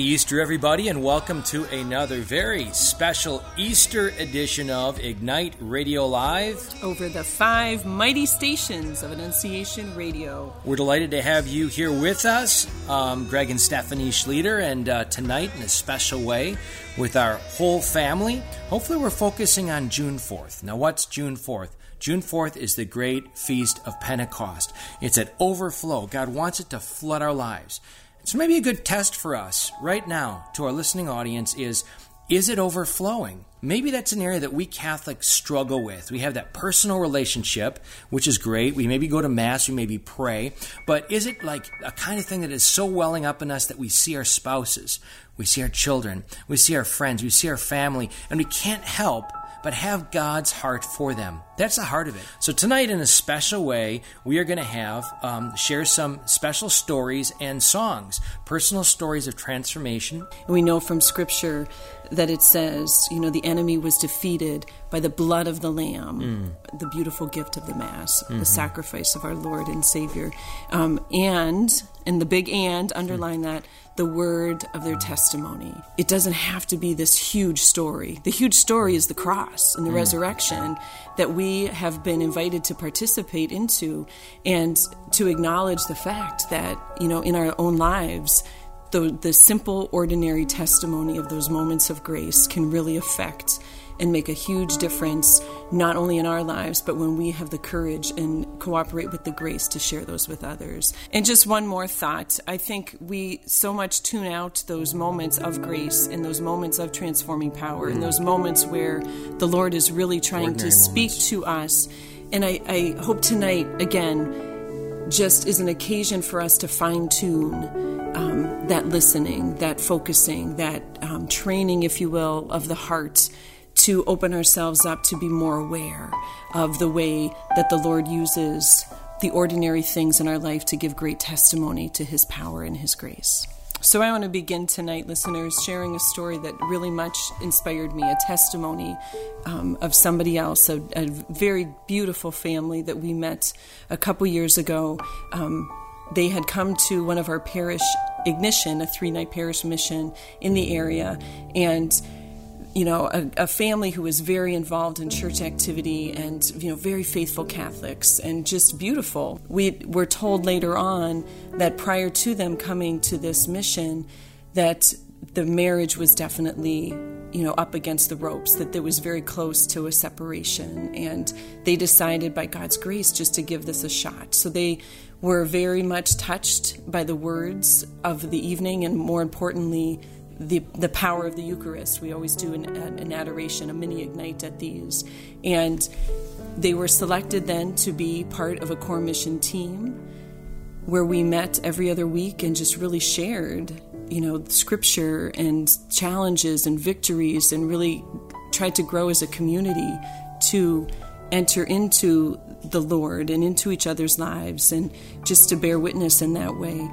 Happy Easter, everybody, and welcome to another very special Easter edition of Ignite Radio Live. over the five mighty stations of Annunciation Radio. We're delighted to have you here with us, um, Greg and Stephanie Schlueter, and uh, tonight in a special way with our whole family. Hopefully, we're focusing on June 4th. Now, what's June 4th? June 4th is the great feast of Pentecost. It's at overflow. God wants it to flood our lives. So, maybe a good test for us right now to our listening audience is is it overflowing? Maybe that's an area that we Catholics struggle with. We have that personal relationship, which is great. We maybe go to Mass, we maybe pray, but is it like a kind of thing that is so welling up in us that we see our spouses, we see our children, we see our friends, we see our family, and we can't help but have God's heart for them. That's the heart of it. So tonight, in a special way, we are going to have um, share some special stories and songs, personal stories of transformation. And we know from Scripture that it says, you know, the enemy was defeated by the blood of the Lamb, the beautiful gift of the Mass, the sacrifice of our Lord and Savior. Um, and, and the big and, underline that, the word of their testimony. It doesn't have to be this huge story. The huge story is the cross and the mm. resurrection that we have been invited to participate into and to acknowledge the fact that, you know, in our own lives, the, the simple, ordinary testimony of those moments of grace can really affect and make a huge difference, not only in our lives, but when we have the courage and cooperate with the grace to share those with others. And just one more thought I think we so much tune out those moments of grace and those moments of transforming power and those moments where the Lord is really trying Ordinary to speak moments. to us. And I, I hope tonight, again, just is an occasion for us to fine tune um, that listening, that focusing, that um, training, if you will, of the heart to open ourselves up to be more aware of the way that the Lord uses the ordinary things in our life to give great testimony to His power and His grace. So, I want to begin tonight, listeners, sharing a story that really much inspired me a testimony um, of somebody else, a, a very beautiful family that we met a couple years ago. Um, they had come to one of our parish ignition, a three night parish mission in the area, and you know, a, a family who was very involved in church activity and, you know, very faithful Catholics and just beautiful. We were told later on that prior to them coming to this mission, that the marriage was definitely, you know, up against the ropes, that there was very close to a separation. And they decided by God's grace just to give this a shot. So they were very much touched by the words of the evening and, more importantly, the, the power of the Eucharist. We always do an, an adoration, a mini ignite at these. And they were selected then to be part of a core mission team where we met every other week and just really shared, you know, scripture and challenges and victories and really tried to grow as a community to enter into the Lord and into each other's lives and just to bear witness in that way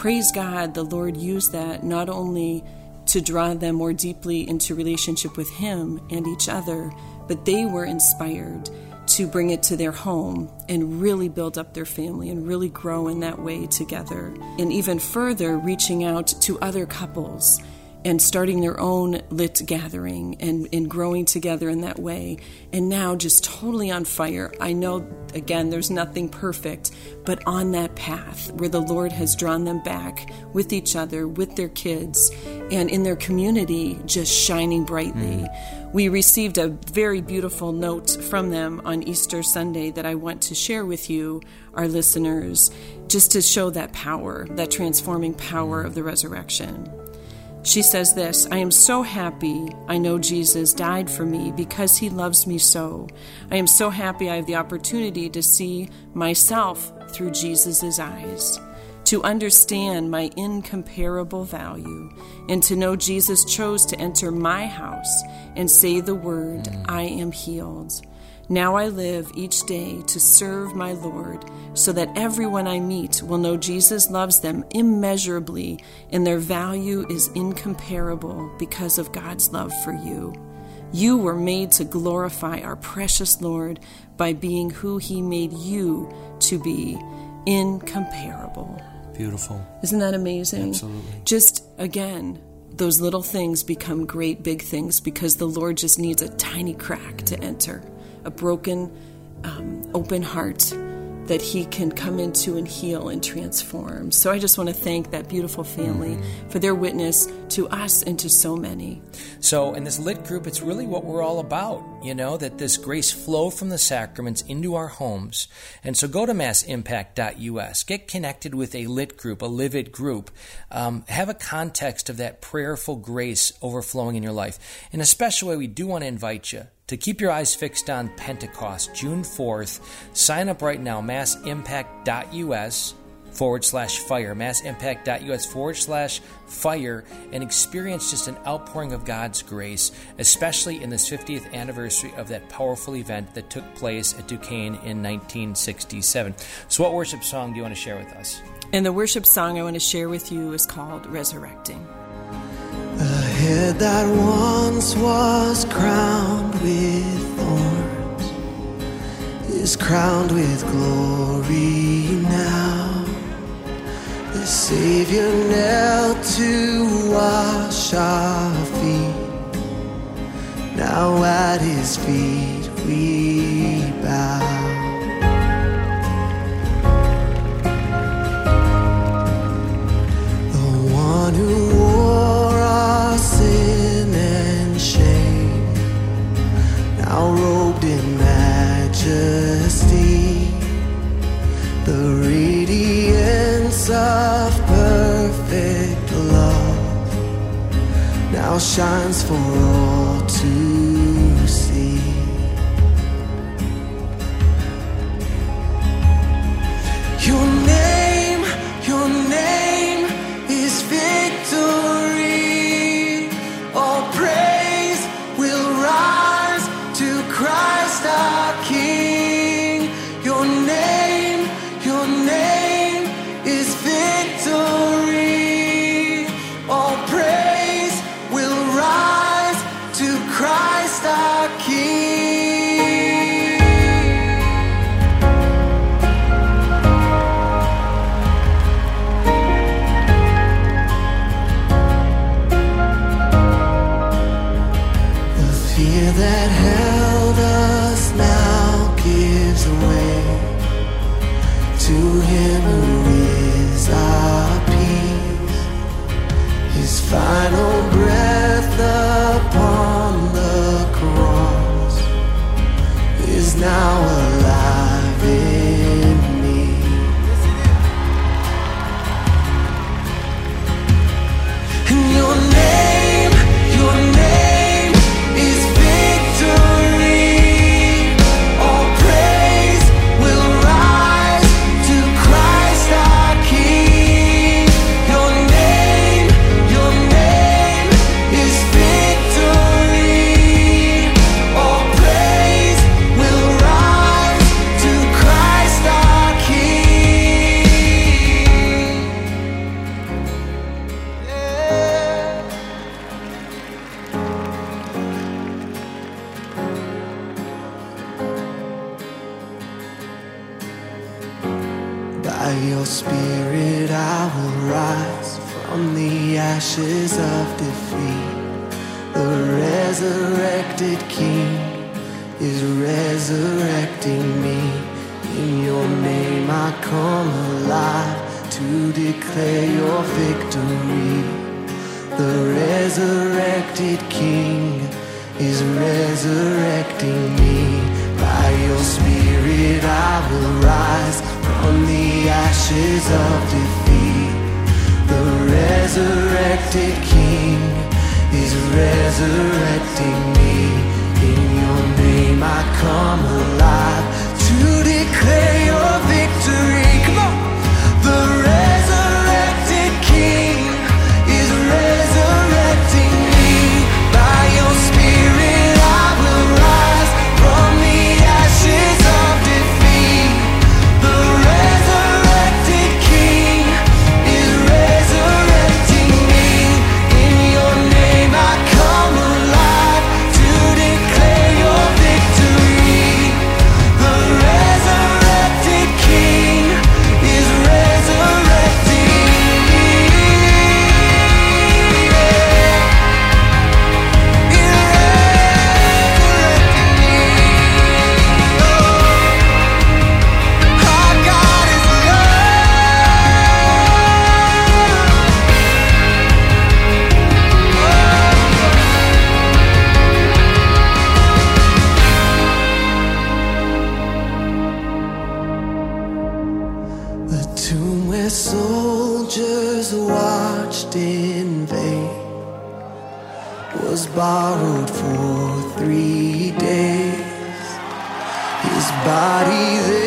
praise God, the Lord used that not only to draw them more deeply into relationship with Him and each other, but they were inspired to bring it to their home and really build up their family and really grow in that way together. And even further, reaching out to other couples and starting their own lit gathering and, and growing together in that way. And now just totally on fire. I know, again, there's nothing perfect, but on that path where the Lord has drawn them back with each other, with their kids, and in their community, just shining brightly. Mm. We received a very beautiful note from them on Easter Sunday that I want to share with you, our listeners, just to show that power, that transforming power of the resurrection. She says this I am so happy I know Jesus died for me because he loves me so. I am so happy I have the opportunity to see myself through Jesus' eyes, to understand my incomparable value, and to know Jesus chose to enter my house and say the word, I am healed. Now I live each day to serve my Lord, so that everyone I meet will know Jesus loves them immeasurably, and their value is incomparable because of God's love for you. You were made to glorify our precious Lord by being who He made you to be. incomparable. Beautiful. Isn't that amazing? Absolutely. Just again, those little things become great big things because the Lord just needs a tiny crack to enter, a broken, um, open heart that He can come into and heal and transform. So I just want to thank that beautiful family Mm-hmm. for their witness to us and to so many. So, in this lit group, it's really what we're all about, you know, that this grace flow from the sacraments into our homes. And so go to massimpact.us, get connected with a lit group, a livid group, um, have a context of that prayerful grace overflowing in your life. In a special way, we do want to invite you to keep your eyes fixed on Pentecost, June 4th. Sign up right now, massimpact.us forward slash fire, massimpact.us forward slash fire, and experience just an outpouring of God's grace, especially in this 50th anniversary of that powerful event that took place at Duquesne in 1967. So, what worship song do you want to share with us? And the worship song I want to share with you is called Resurrecting. The head that once was crowned with thorns is crowned with glory now. The Savior knelt to wash our feet. Now at his feet we bow. The one who majesty, the radiance of perfect love now shines for all to see. Name, ashes of defeat. The resurrected King is resurrecting me. In your name I come alive to declare your victory. The resurrected King is resurrecting me. By your spirit I will rise from the ashes of defeat. Resurrected King is resurrecting me. In your name I come alive to declare your victory. His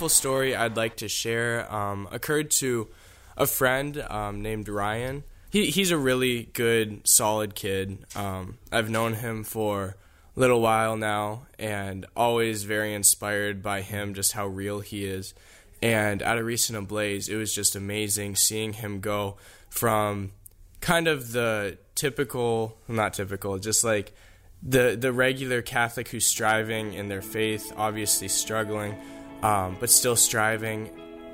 powerful story I'd like to share um, occurred to a friend um, named Ryan. He, he's a really good, solid kid. Um, I've known him for a little while now, and always very inspired by him, just how real he is. And at a recent Ablaze, it was just amazing seeing him go from kind of the typical, not typical, just like the the regular Catholic who's striving in their faith, obviously struggling, um, but still striving,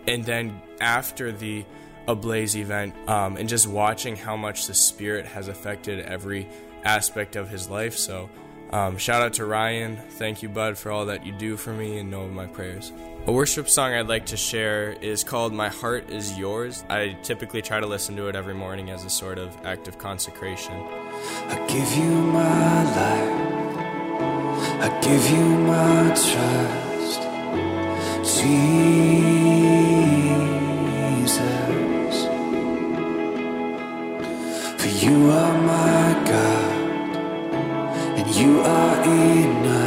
and then after the Ablaze event, um, and just watching how much the Spirit has affected every aspect of his life. So, um, shout out to Ryan. Thank you, Bud, for all that you do for me and know my prayers. A worship song I'd like to share is called My Heart Is Yours. I typically try to listen to it every morning as a sort of act of consecration. I give you my life. I give you my trust. Jesus. For you are my God, and you are enough.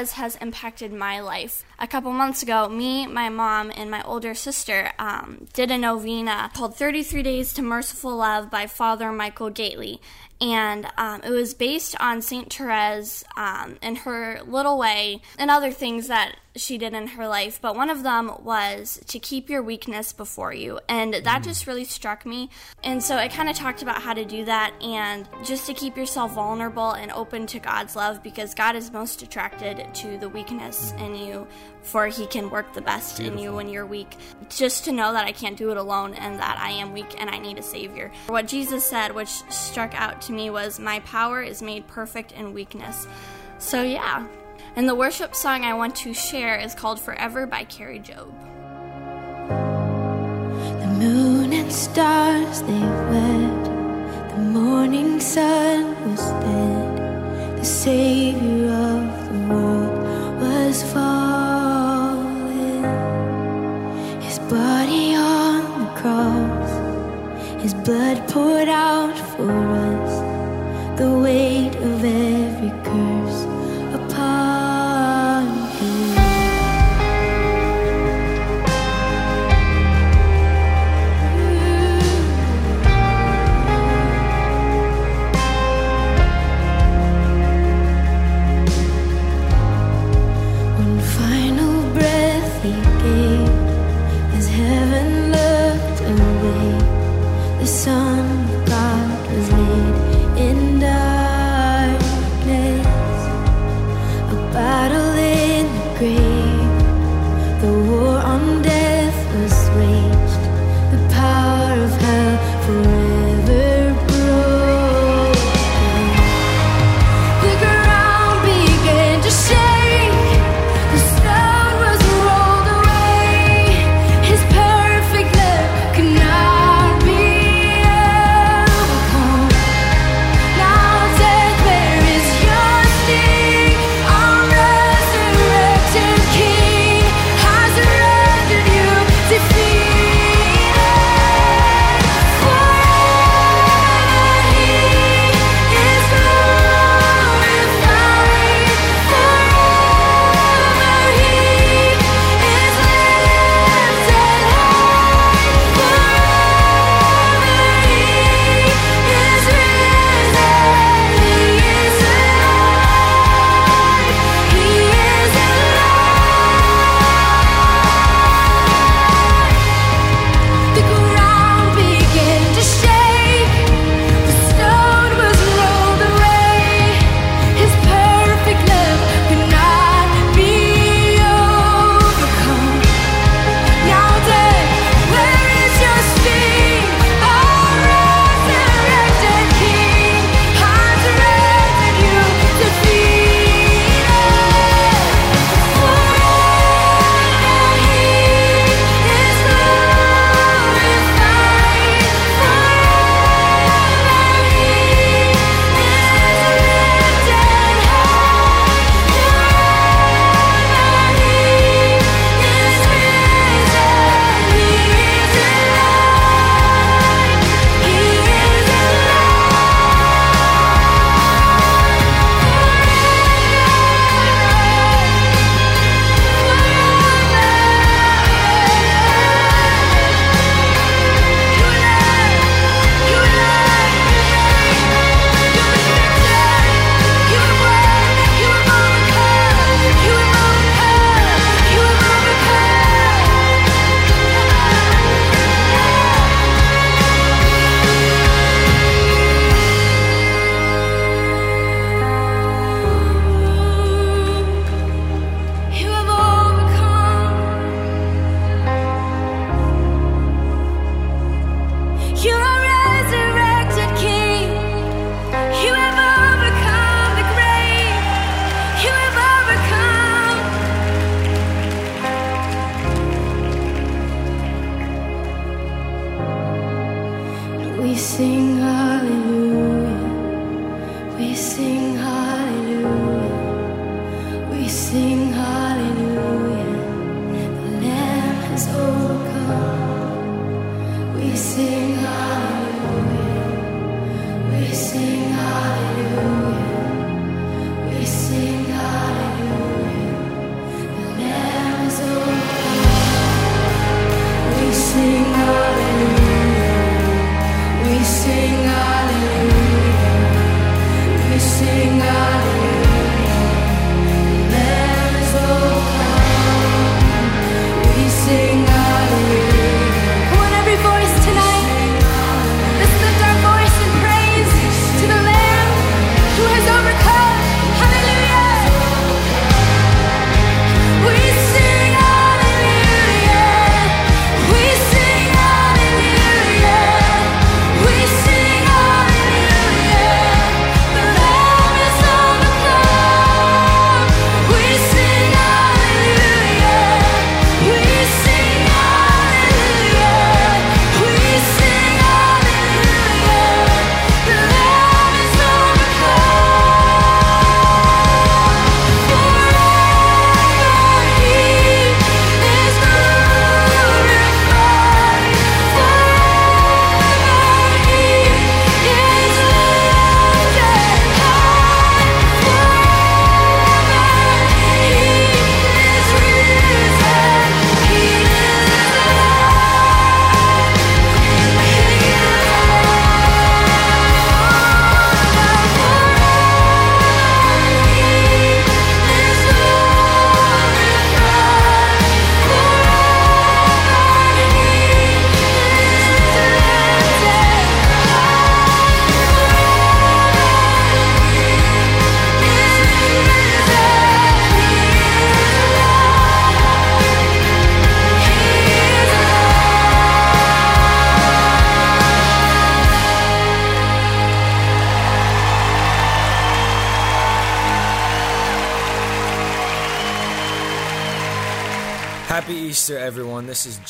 Has impacted my life. A couple months ago, me, my mom, and my older sister um, did a novena called 33 Days to Merciful Love by Father Michael Gaitley. And um, it was based on St. Therese um, and her little way and other things that she did in her life. But one of them was to keep your weakness before you. And that just really struck me. And so it kind of talked about how to do that and just to keep yourself vulnerable and open to God's love because God is most attracted to the weakness in you, for He can work the best in you when you're weak. Just to know that I can't do it alone and that I am weak and I need a Savior. What Jesus said, which struck out to me, was, My power is made perfect in weakness. So, yeah. And the worship song I want to share is called Forever by Kari Jobe. The moon and stars they wept. The morning sun was dead. The Savior of the world blood poured out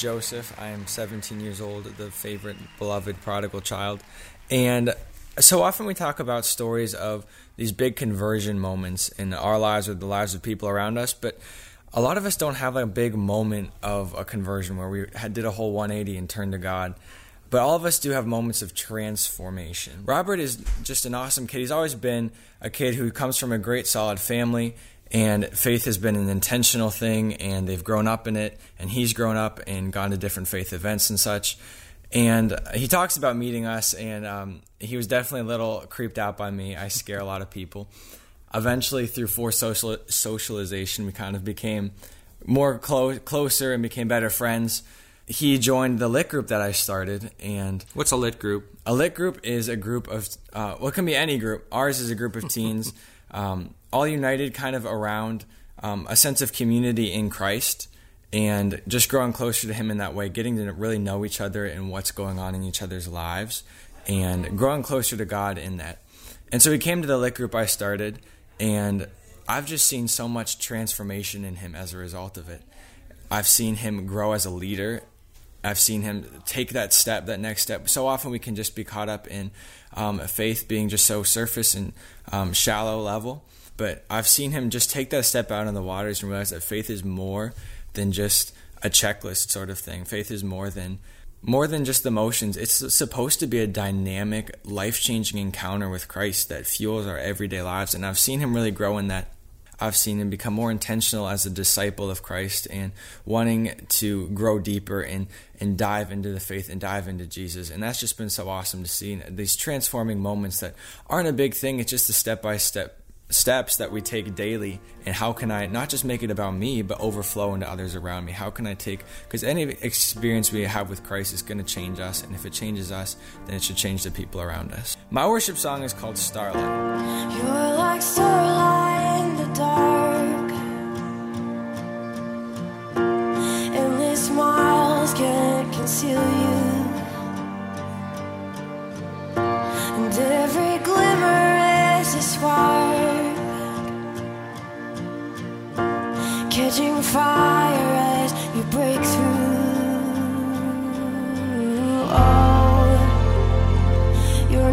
Joseph. I am 17 years old, the favorite, beloved prodigal child. And so often we talk about stories of these big conversion moments in our lives or the lives of people around us, but a lot of us don't have a big moment of a conversion where we did a whole 180 and turned to God. But all of us do have moments of transformation. Robert is just an awesome kid. He's always been a kid who comes from a great, solid family and faith has been an intentional thing and they've grown up in it and he's grown up and gone to different faith events and such. And he talks about meeting us and um, he was definitely a little creeped out by me. I scare a lot of people. Eventually through forced social, socialization we kind of became more clo- closer and became better friends. He joined the lit group that i started and What's a lit group? a lit group is a group of, uh, well, can be any group. Ours is a group of teens, um, all united kind of around um, a sense of community in Christ and just growing closer to Him in that way, getting to really know each other and what's going on in each other's lives, and growing closer to God in that. And so we came to the lit group I started, and I've just seen so much transformation in him as a result of it. I've seen him grow as a leader. I've seen him take that step, that next step. So often we can just be caught up in um, faith being just so surface and um, shallow level. But I've seen him just take that step out in the waters and realize that faith is more than just a checklist sort of thing. Faith is more than more than just the motions. It's supposed to be a dynamic, life changing encounter with Christ that fuels our everyday lives. And I've seen him really grow in that. I've seen him become more intentional as a disciple of Christ and wanting to grow deeper and, and dive into the faith and dive into Jesus. And that's just been so awesome to see. These transforming moments that aren't a big thing. It's just the step by step steps that we take daily. And how can i not just make it about me but overflow into others around me? How can i take because any experience we have with christ is going to change us. And if it changes us then it should change the people around us. My worship song is called starlight dark. Endless miles can't conceal you. And every glimmer is a spark. Catching fire as you break through. Oh, you're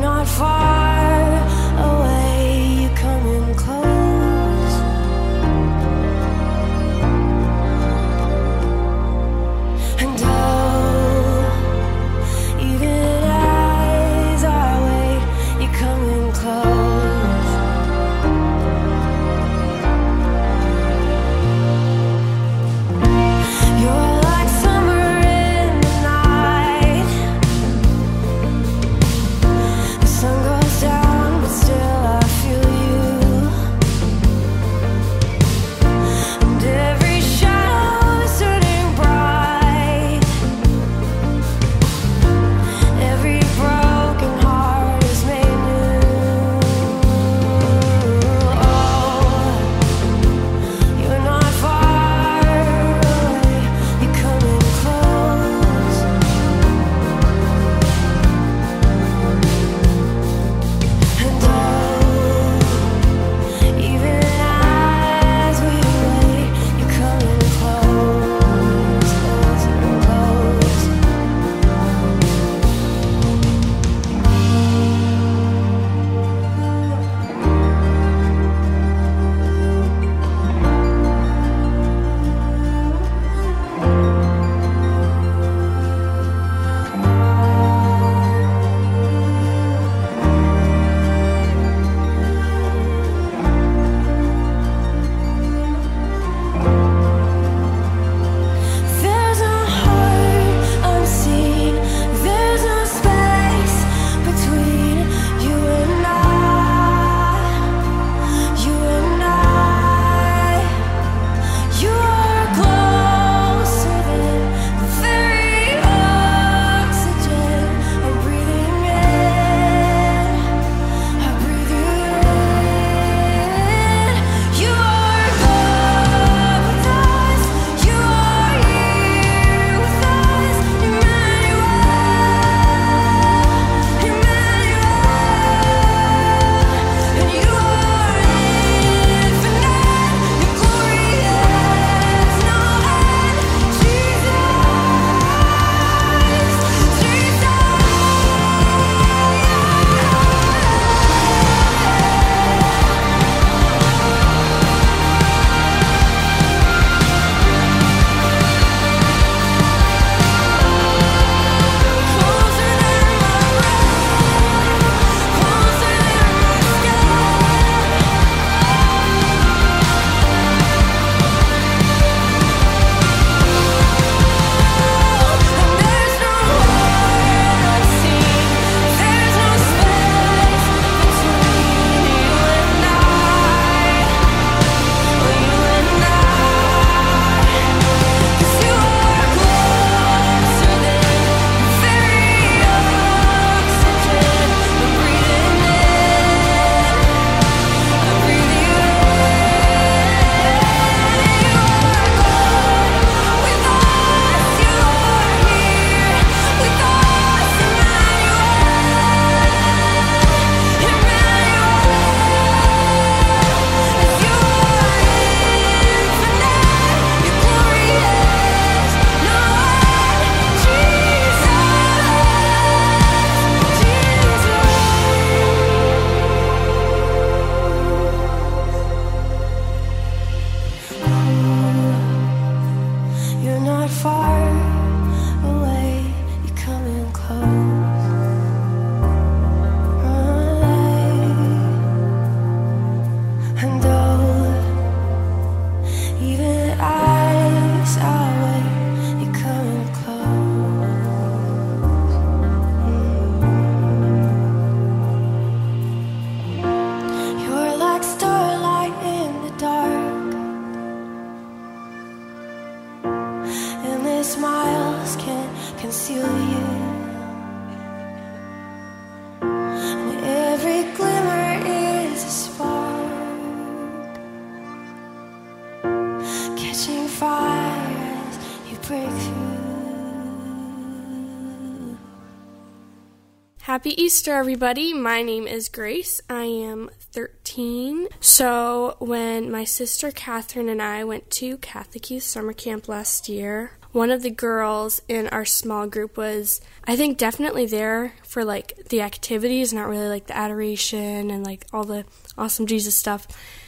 Happy Easter, everybody. My name is Grace. I am 13. So, when my sister Catherine and I went to Catholic Youth Summer Camp last year, one of the girls in our small group was, I think, definitely there for like the activities, not really like the adoration and like all the awesome Jesus stuff.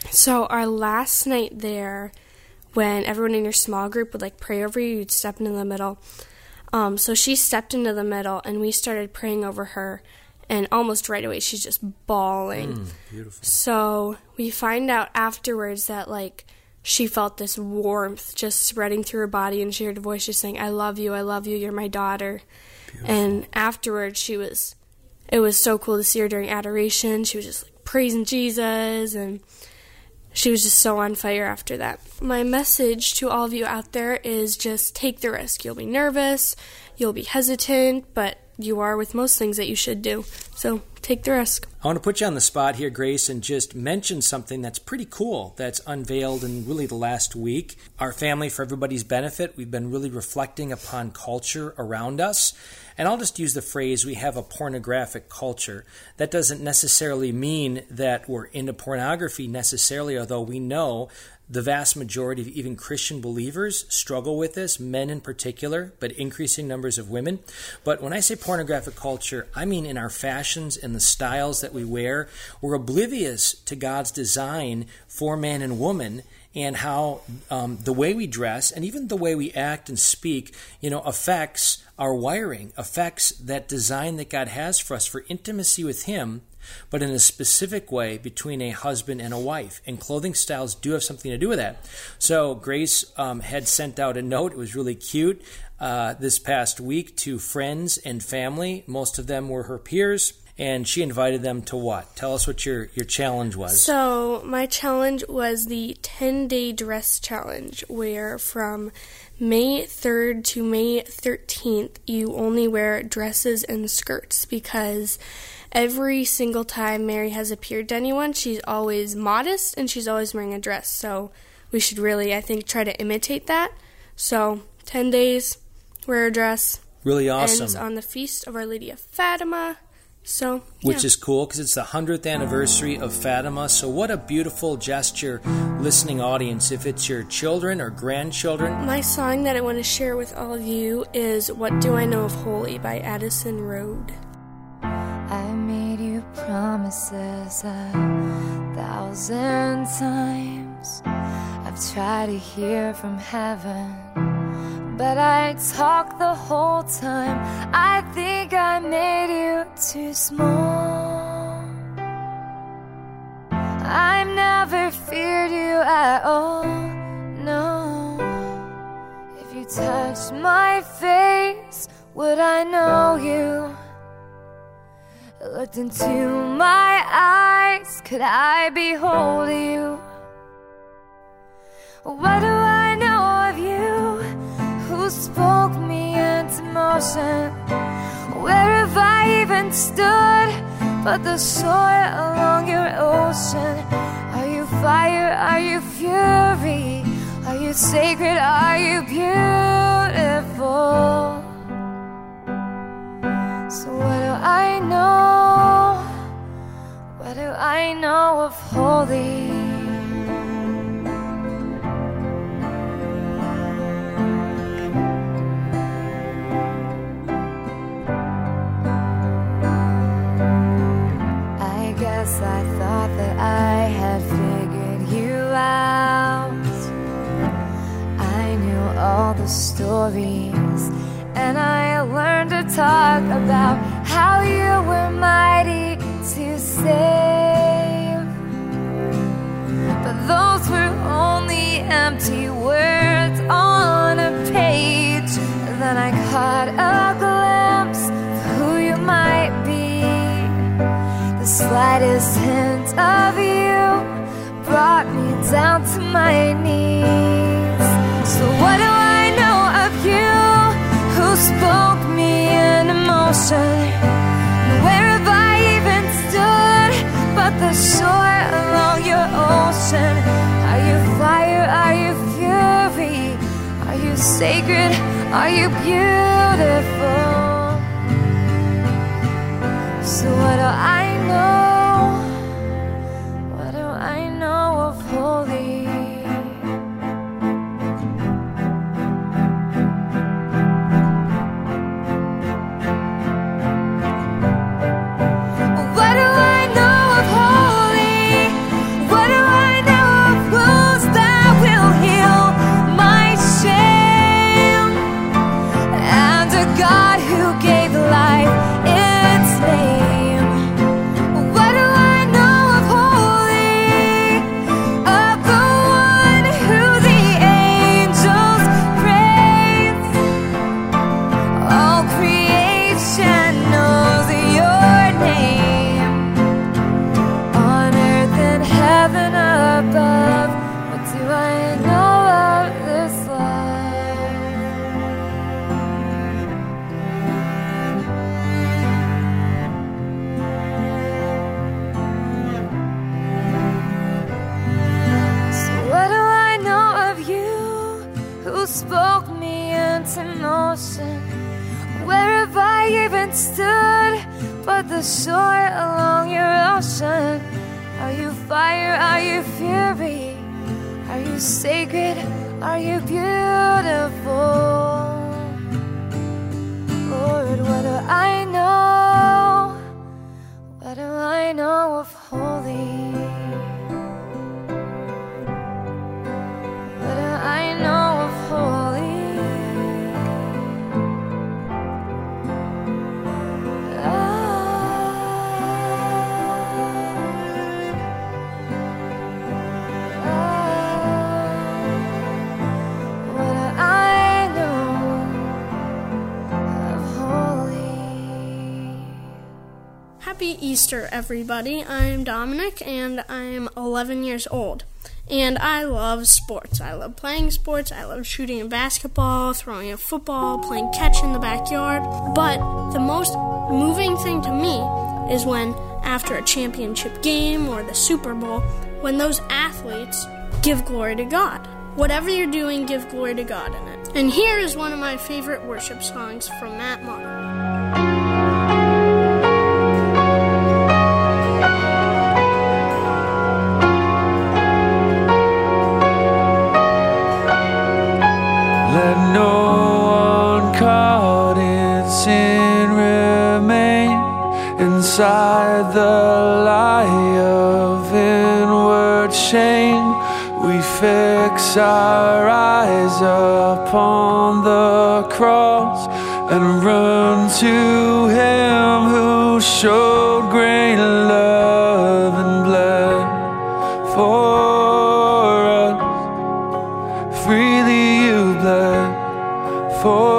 So, our last night there, when everyone in your small group would like pray over you, you'd step into the middle. Um, so she stepped into the middle and we started praying over her and almost right away she's just bawling. Mm, beautiful. So we find out afterwards that like she felt this warmth just spreading through her body and she heard a voice just saying, I love you, I love you, you're my daughter. Beautiful. And afterwards she was it was so cool to see her during adoration. She was just like praising Jesus and she was just so on fire after that. My message to all of you out there is just take the risk. You'll be nervous, you'll be hesitant, but you are with most things that you should do. So take the risk. I want to put you on the spot here, Grace, and just mention something that's pretty cool that's unveiled in really the last week. Our family, for everybody's benefit, we've been really reflecting upon culture around us. And I'll just use the phrase we have a pornographic culture. That doesn't necessarily mean that we're into pornography necessarily, although we know the vast majority of even Christian believers struggle with this, men in particular, but increasing numbers of women. But when I say pornographic culture, I mean in our fashions and the styles that we wear. We're oblivious to God's design for man and woman and how um, the way we dress and even the way we act and speak, you know, affects our wiring, affects that design that God has for us for intimacy with Him but in a specific way between a husband and a wife. And clothing styles do have something to do with that. So Grace um, had sent out a note. It was really cute uh, this past week to friends and family. Most of them were her peers. And she invited them to what? Tell us what your, your challenge was. So, my challenge was the 10 day dress challenge, where from May 3rd to May 13th, you only wear dresses and skirts because every single time Mary has appeared to anyone, she's always modest and she's always wearing a dress. So we should really, I think, try to imitate that. So 10 days, wear a dress. Really awesome. Ends on the feast of Our Lady of Fatima. So, which is cool because it's the 100th anniversary of Fatima. So, what a beautiful gesture, listening audience, if it's your children or grandchildren. My song that I want to share with all of you is What Do I Know of Holy by Addison Road. I made you promises a thousand times. I've tried to hear from heaven, but I talk the whole time. I think I made you too small. I've never feared you at all, no. If you touched my face, would I know you? Looked into my eyes, could I behold you? What do I spoke me into motion? Where have I even stood but the soil along your ocean? Are you fire? Are you fury? Are you sacred? Are you beautiful? So what do I know? What do I know of holy? That I had figured you out. I knew all the stories and I learned to talk about how you were mighty to save. But those were only empty words on a page. Then I caught a slightest hint of you brought me down to my knees. So, what do I know of you? who spoke me into motion. Where have I even stood but the shore along your ocean? Are you fire? Are you fury? Are you sacred? Are you beautiful? So what do I know? Soil along your ocean. Are you fire? Are you fury? Are you sacred? Are you beautiful? Lord, what do I know? What do I know of holy? Happy Easter, everybody. I'm Dominic and I'm 11 years old. And I love sports. I love playing sports. I love shooting a basketball, throwing a football, playing catch in the backyard. But the most moving thing to me is when, after a championship game or the Super Bowl, when those athletes give glory to God. Whatever you're doing, give glory to God in it. And here is one of my favorite worship songs from Matt Martin. Inside the lie of inward shame. We fix our eyes upon the cross and run to Him who showed great love and bled for us freely you bled for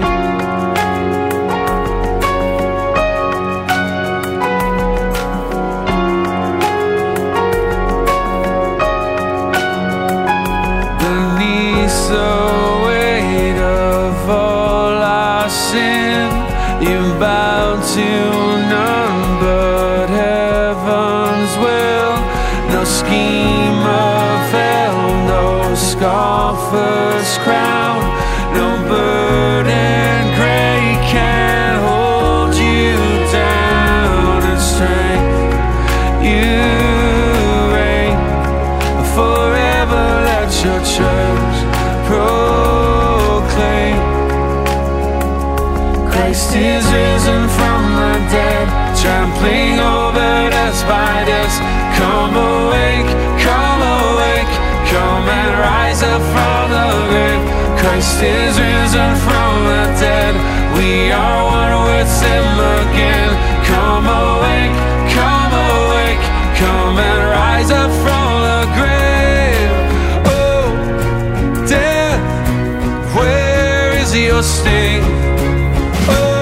Scoffer's crown, Christ is risen from the dead. We are one with him again. Come awake come awake. Come and rise up from the grave. Oh death where is your sting? Oh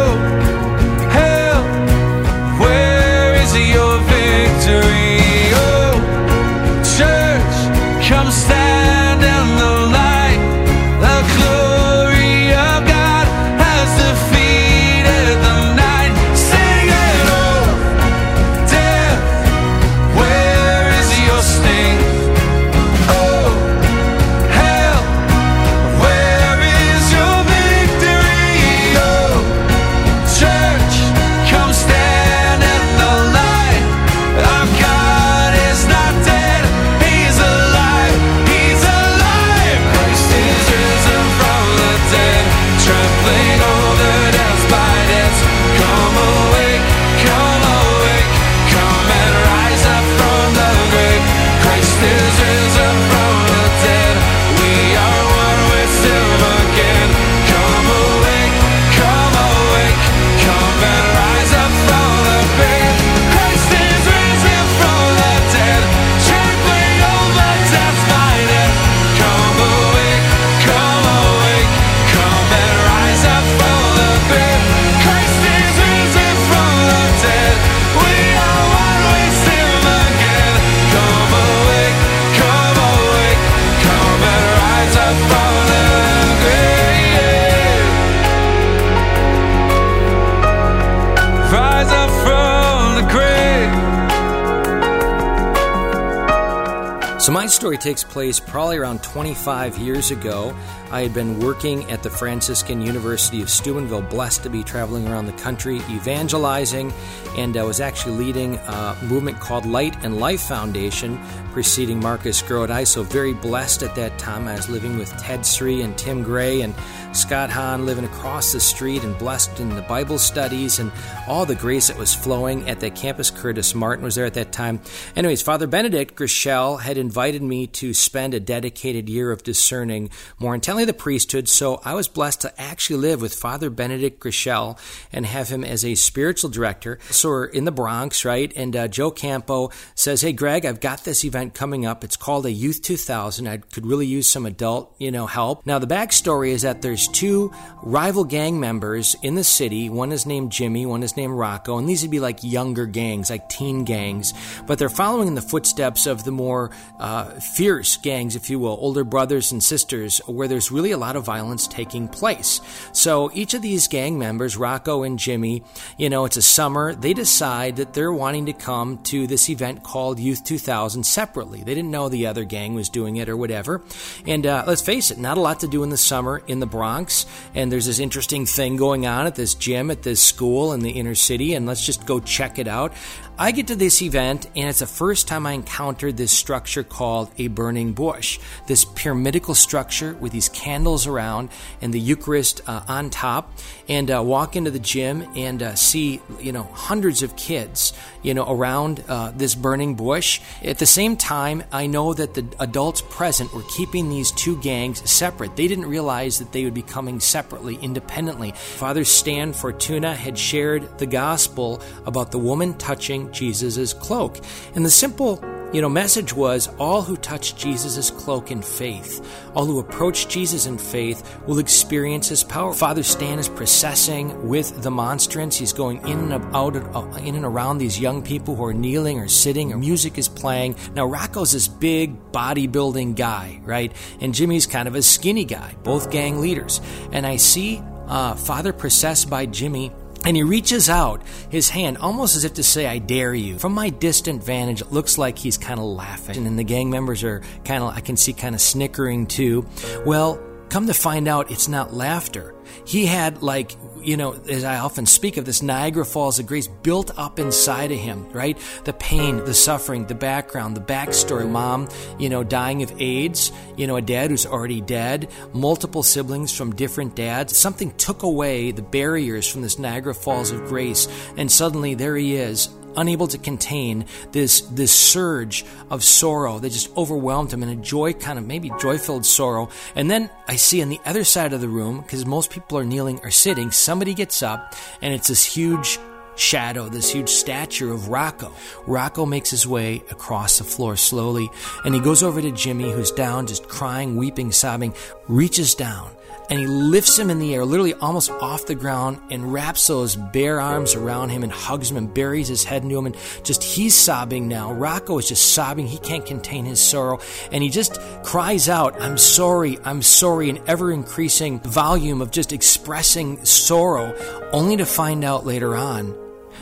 story takes place probably around 25 years ago. I had been working at the Franciscan University of Steubenville, blessed to be traveling around the country evangelizing, and I was actually leading a movement called Light and Life Foundation, preceding Marcus Grodi. So, very blessed at that time. I was living with Ted Sri and Tim Gray and Scott Hahn living across the street and blessed in the Bible studies and all the grace that was flowing at that campus. Curtis Martin was there at that time. Anyways, Father Benedict Groeschel had invited me to spend a dedicated year of discerning more the priesthood. So I was blessed to actually live with Father Benedict Groeschel and have him as a spiritual director. So we're in the Bronx, right? And uh, Joe Campo says, Hey, Greg, I've got this event coming up. It's called a Youth 2000. I could really use some adult, you know, help. Now, the backstory is that there's two rival gang members in the city. One is named Jimmy, one is named Rocco, and these would be like younger gangs, like teen gangs, but they're following in the footsteps of the more uh, fierce gangs, if you will, older brothers and sisters, where there's really a lot of violence taking place. So each of these gang members, Rocco and Jimmy, you know, it's a summer, they decide that they're wanting to come to this event called Youth 2000 separately. They didn't know the other gang was doing it or whatever. And uh, let's face it, not a lot to do in the summer in the Bronx. And there's this interesting thing going on at this gym at this school in the inner city, and let's just go check it out. I get to this event, and it's the first time I encountered this structure called a burning bush. This pyramidical structure with these candles around and the Eucharist uh, on top, and uh, walk into the gym and uh, see, you know, hundreds of kids, you know, around uh, this burning bush. At the same time, I know that the adults present were keeping these two gangs separate. They didn't realize that they would be coming separately, independently. Father Stan Fortuna had shared the gospel about the woman touching Jesus' cloak. And the simple you know, message was all who touch Jesus' cloak in faith, all who approach Jesus in faith will experience his power. Father Stan is processing with the monstrance. He's going in and out, in and around these young people who are kneeling or sitting, or music is playing. Now, Rocco's this big bodybuilding guy, right? And Jimmy's kind of a skinny guy, both gang leaders. And I see uh, Father Process by Jimmy and he reaches out his hand almost as if to say, I dare you. From my distant vantage, it looks like he's kind of laughing. And the gang members are kind of, I can see kind of snickering too. Well, come to find out, it's not laughter. He had like you know, as I often speak of this Niagara Falls of grace built up inside of him, right? The pain, the suffering, the background, the backstory. Mom, you know, dying of AIDS, you know, a dad who's already dead, multiple siblings from different dads. Something took away the barriers from this Niagara Falls of grace, and suddenly there he is, unable to contain this this surge of sorrow that just overwhelmed him in a joy kind of maybe joy filled sorrow and then i see on the other side of the room because most people are kneeling or sitting somebody gets up and it's this huge shadow, this huge stature of Rocco. Rocco makes his way across the floor slowly, and he goes over to Jimmy, who's down, just crying, weeping, sobbing, reaches down and he lifts him in the air, literally almost off the ground, and wraps those bare arms around him and hugs him and buries his head into him. And just he's sobbing now. Rocco is just sobbing. He can't contain his sorrow. And he just cries out, I'm sorry, I'm sorry, an ever increasing volume of just expressing sorrow, only to find out later on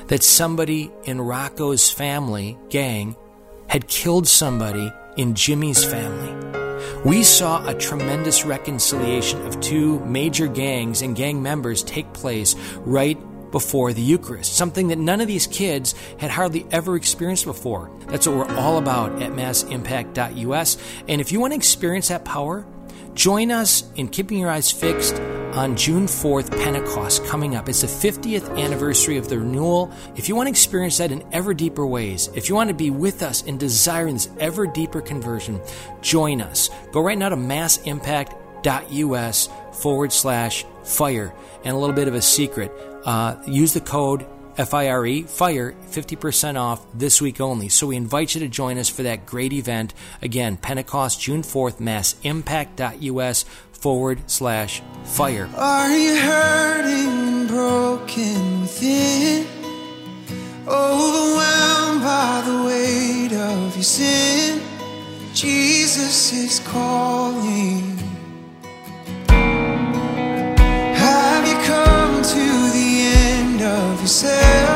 that somebody in Rocco's family gang had killed somebody in Jimmy's family we saw a tremendous reconciliation of two major gangs and gang members take place right before the Eucharist, something that none of these kids had hardly ever experienced before. That's what we're all about at massimpact.us. And if you want to experience that power, join us in keeping your eyes fixed on June 4th, Pentecost coming up. It's the 50th anniversary of the renewal. If you want to experience that in ever deeper ways, if you want to be with us in desiring this ever deeper conversion, join us. Go right now to massimpact.us forward slash fire. And a little bit of a secret uh, use the code FIRE, FIRE, 50% off this week only. So we invite you to join us for that great event. Again, Pentecost, June 4th, massimpact.us forward slash fire. Are you hurting and broken within? Overwhelmed by the weight of your sin? Jesus is calling. dizer.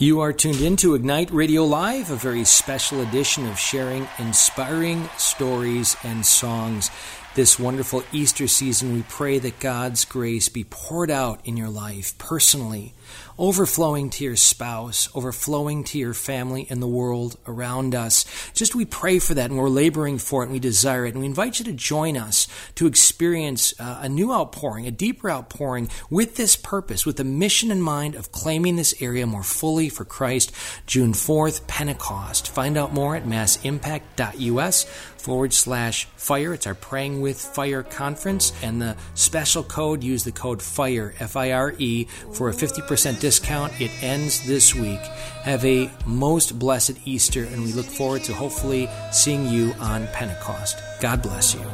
You are tuned in to Ignite Radio Live, a very special edition of sharing inspiring stories and songs. This wonderful Easter season, we pray that God's grace be poured out in your life personally, overflowing to your spouse, overflowing to your family and the world around us. Just we pray for that and we're laboring for it and we desire it. And we invite you to join us to experience uh, a new outpouring, a deeper outpouring with this purpose, with the mission in mind of claiming this area more fully for Christ. June 4th, Pentecost. Find out more at massimpact.us forward slash fire. It's our Praying with Fire conference. And the special code, use the code FIRE, F I R E, for a 50% discount. It ends this week. Have a most blessed Easter, and we look forward to hopefully seeing you on Pentecost. God bless you.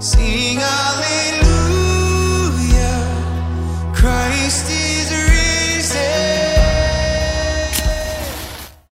Sing hallelujah. Christ is